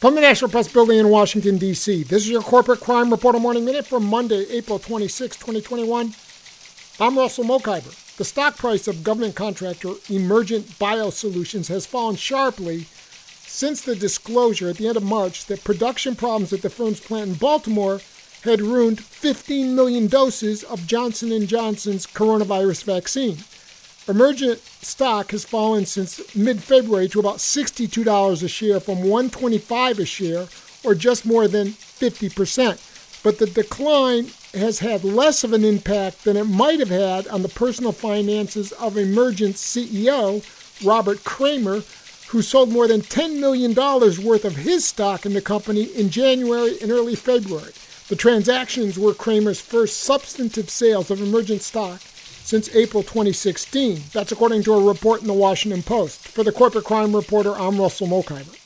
From the National Press Building in Washington, D.C., this is your Corporate Crime Reporter Morning Minute for Monday, April 26, 2021. I'm Russell Mokhiber. The stock price of government contractor Emergent Biosolutions has fallen sharply since the disclosure at the end of March that production problems at the firm's plant in Baltimore had ruined 15 million doses of Johnson & Johnson's coronavirus vaccine. Emergent stock has fallen since mid-February to about $62 a share from 125 a share or just more than 50%. But the decline has had less of an impact than it might have had on the personal finances of Emergent CEO, Robert Kramer, who sold more than $10 million worth of his stock in the company in January and early February. The transactions were Kramer's first substantive sales of Emergent stock since April 2016. That's according to a report in the Washington Post. For the Corporate Crime Reporter, I'm Russell Mokhiber.